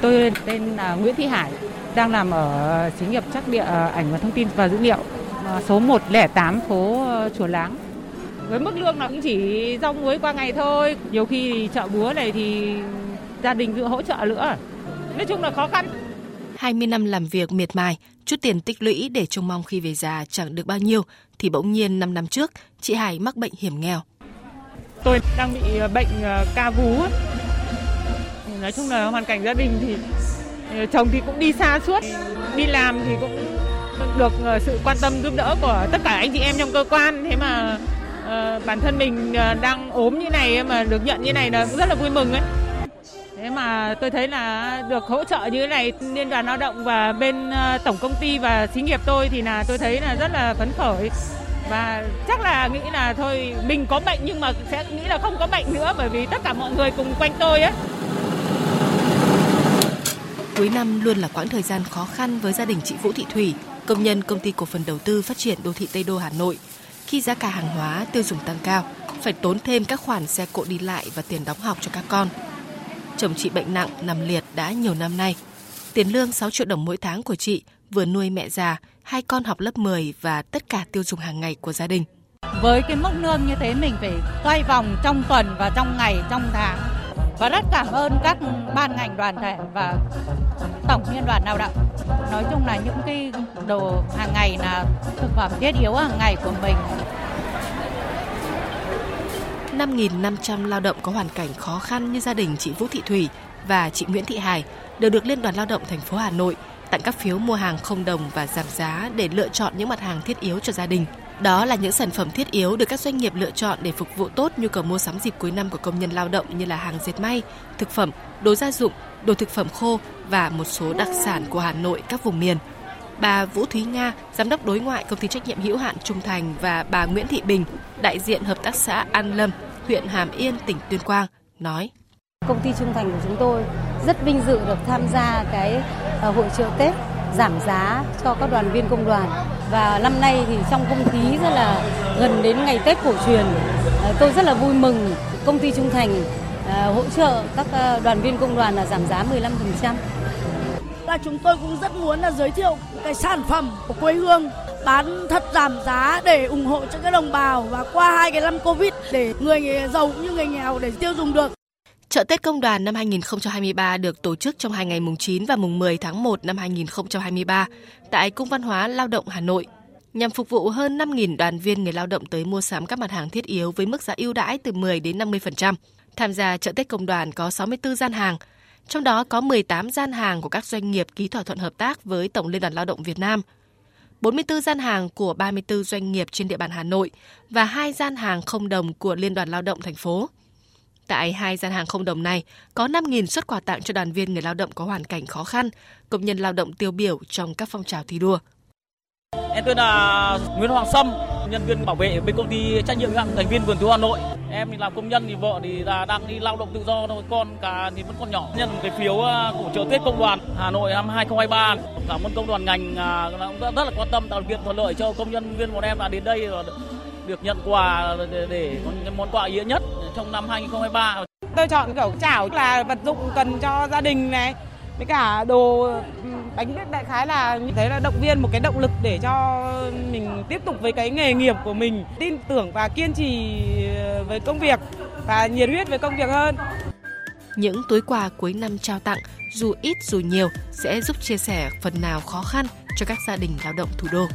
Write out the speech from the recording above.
Tôi tên là Nguyễn Thị Hải, đang làm ở xí nghiệp chắc địa ảnh và thông tin và dữ liệu số 108 phố Chùa Láng. Với mức lương là cũng chỉ rau muối qua ngày thôi. Nhiều khi chợ búa này thì gia đình cứ hỗ trợ nữa. Nói chung là khó khăn. 20 năm làm việc miệt mài, chút tiền tích lũy để trông mong khi về già chẳng được bao nhiêu, thì bỗng nhiên 5 năm trước, chị Hải mắc bệnh hiểm nghèo. Tôi đang bị ờ, bệnh ờ, ca vú. Nói chung là hoàn cảnh gia đình thì ờ, chồng thì cũng đi xa suốt, đi làm thì cũng được ờ, sự quan tâm giúp đỡ của tất cả anh chị em trong cơ quan. Thế mà uh, bản thân mình đang ốm như này mà được nhận như này là cũng rất là vui mừng ấy. Thế mà tôi thấy là được hỗ trợ như thế này liên đoàn lao động và bên tổng công ty và xí nghiệp tôi thì là tôi thấy là rất là phấn khởi và chắc là nghĩ là thôi mình có bệnh nhưng mà sẽ nghĩ là không có bệnh nữa bởi vì tất cả mọi người cùng quanh tôi ấy. Cuối năm luôn là quãng thời gian khó khăn với gia đình chị Vũ Thị Thủy, công nhân công ty cổ phần đầu tư phát triển đô thị Tây Đô Hà Nội. Khi giá cả hàng hóa tiêu dùng tăng cao, phải tốn thêm các khoản xe cộ đi lại và tiền đóng học cho các con. Chồng chị bệnh nặng nằm liệt đã nhiều năm nay. Tiền lương 6 triệu đồng mỗi tháng của chị vừa nuôi mẹ già, hai con học lớp 10 và tất cả tiêu dùng hàng ngày của gia đình. Với cái mức lương như thế mình phải quay vòng trong tuần và trong ngày, trong tháng. Và rất cảm ơn các ban ngành đoàn thể và tổng liên đoàn lao động. Nói chung là những cái đồ hàng ngày là thực phẩm thiết yếu hàng ngày của mình 5.500 lao động có hoàn cảnh khó khăn như gia đình chị Vũ Thị Thủy và chị Nguyễn Thị Hải đều được Liên đoàn Lao động thành phố Hà Nội tặng các phiếu mua hàng không đồng và giảm giá để lựa chọn những mặt hàng thiết yếu cho gia đình. Đó là những sản phẩm thiết yếu được các doanh nghiệp lựa chọn để phục vụ tốt nhu cầu mua sắm dịp cuối năm của công nhân lao động như là hàng dệt may, thực phẩm, đồ gia dụng, đồ thực phẩm khô và một số đặc sản của Hà Nội các vùng miền. Bà Vũ Thúy Nga, giám đốc đối ngoại công ty trách nhiệm hữu hạn Trung Thành và bà Nguyễn Thị Bình, đại diện hợp tác xã An Lâm, huyện Hàm Yên, tỉnh Tuyên Quang, nói. Công ty Trung Thành của chúng tôi rất vinh dự được tham gia cái ờ, hội trợ Tết giảm giá cho các đoàn viên công đoàn và năm nay thì trong không khí rất là gần đến ngày Tết cổ truyền ờ, tôi rất là vui mừng công ty Trung Thành ờ, hỗ trợ các ờ, đoàn viên công đoàn là giảm giá 15% và chúng tôi cũng rất muốn là giới thiệu cái sản phẩm của quê hương, bán thật giảm giá để ủng hộ cho các đồng bào và qua hai cái năm Covid để người giàu cũng như người nghèo để tiêu dùng được. Chợ Tết Công đoàn năm 2023 được tổ chức trong hai ngày mùng 9 và mùng 10 tháng 1 năm 2023 tại Cung Văn hóa Lao động Hà Nội nhằm phục vụ hơn 5.000 đoàn viên người lao động tới mua sắm các mặt hàng thiết yếu với mức giá ưu đãi từ 10 đến 50%. Tham gia chợ Tết Công đoàn có 64 gian hàng, trong đó có 18 gian hàng của các doanh nghiệp ký thỏa thuận hợp tác với Tổng Liên đoàn Lao động Việt Nam, 44 gian hàng của 34 doanh nghiệp trên địa bàn Hà Nội và hai gian hàng không đồng của Liên đoàn Lao động thành phố. Tại hai gian hàng không đồng này có 5.000 xuất quà tặng cho đoàn viên người lao động có hoàn cảnh khó khăn, công nhân lao động tiêu biểu trong các phong trào thi đua. Em tên là Nguyễn Hoàng Sâm, nhân viên bảo vệ bên công ty trách nhiệm hữu hạn thành viên vườn thú Hà Nội. Em thì làm công nhân thì vợ thì là đang đi lao động tự do thôi, con cả thì vẫn còn nhỏ. Nhân cái phiếu ờ, của chợ Tết công đoàn Hà Nội năm 2023. Cảm ơn công đoàn ngành à, cũng rất là quan tâm tạo điều kiện thuận lợi cho công nhân viên bọn em là đến đây được nhận quà để, để món quà ý nghĩa nhất trong năm 2023. Tôi chọn kiểu chảo là vật dụng cần cho gia đình này, với cả đồ ừ, bánh biết đại khái là như thế là động viên một cái động lực để cho mình tiếp tục với cái nghề nghiệp của mình tin tưởng và kiên trì ờ, với công việc và nhiệt huyết với công việc hơn những túi quà cuối năm trao tặng dù ít dù nhiều sẽ giúp chia sẻ phần nào khó khăn cho các gia đình lao động thủ đô.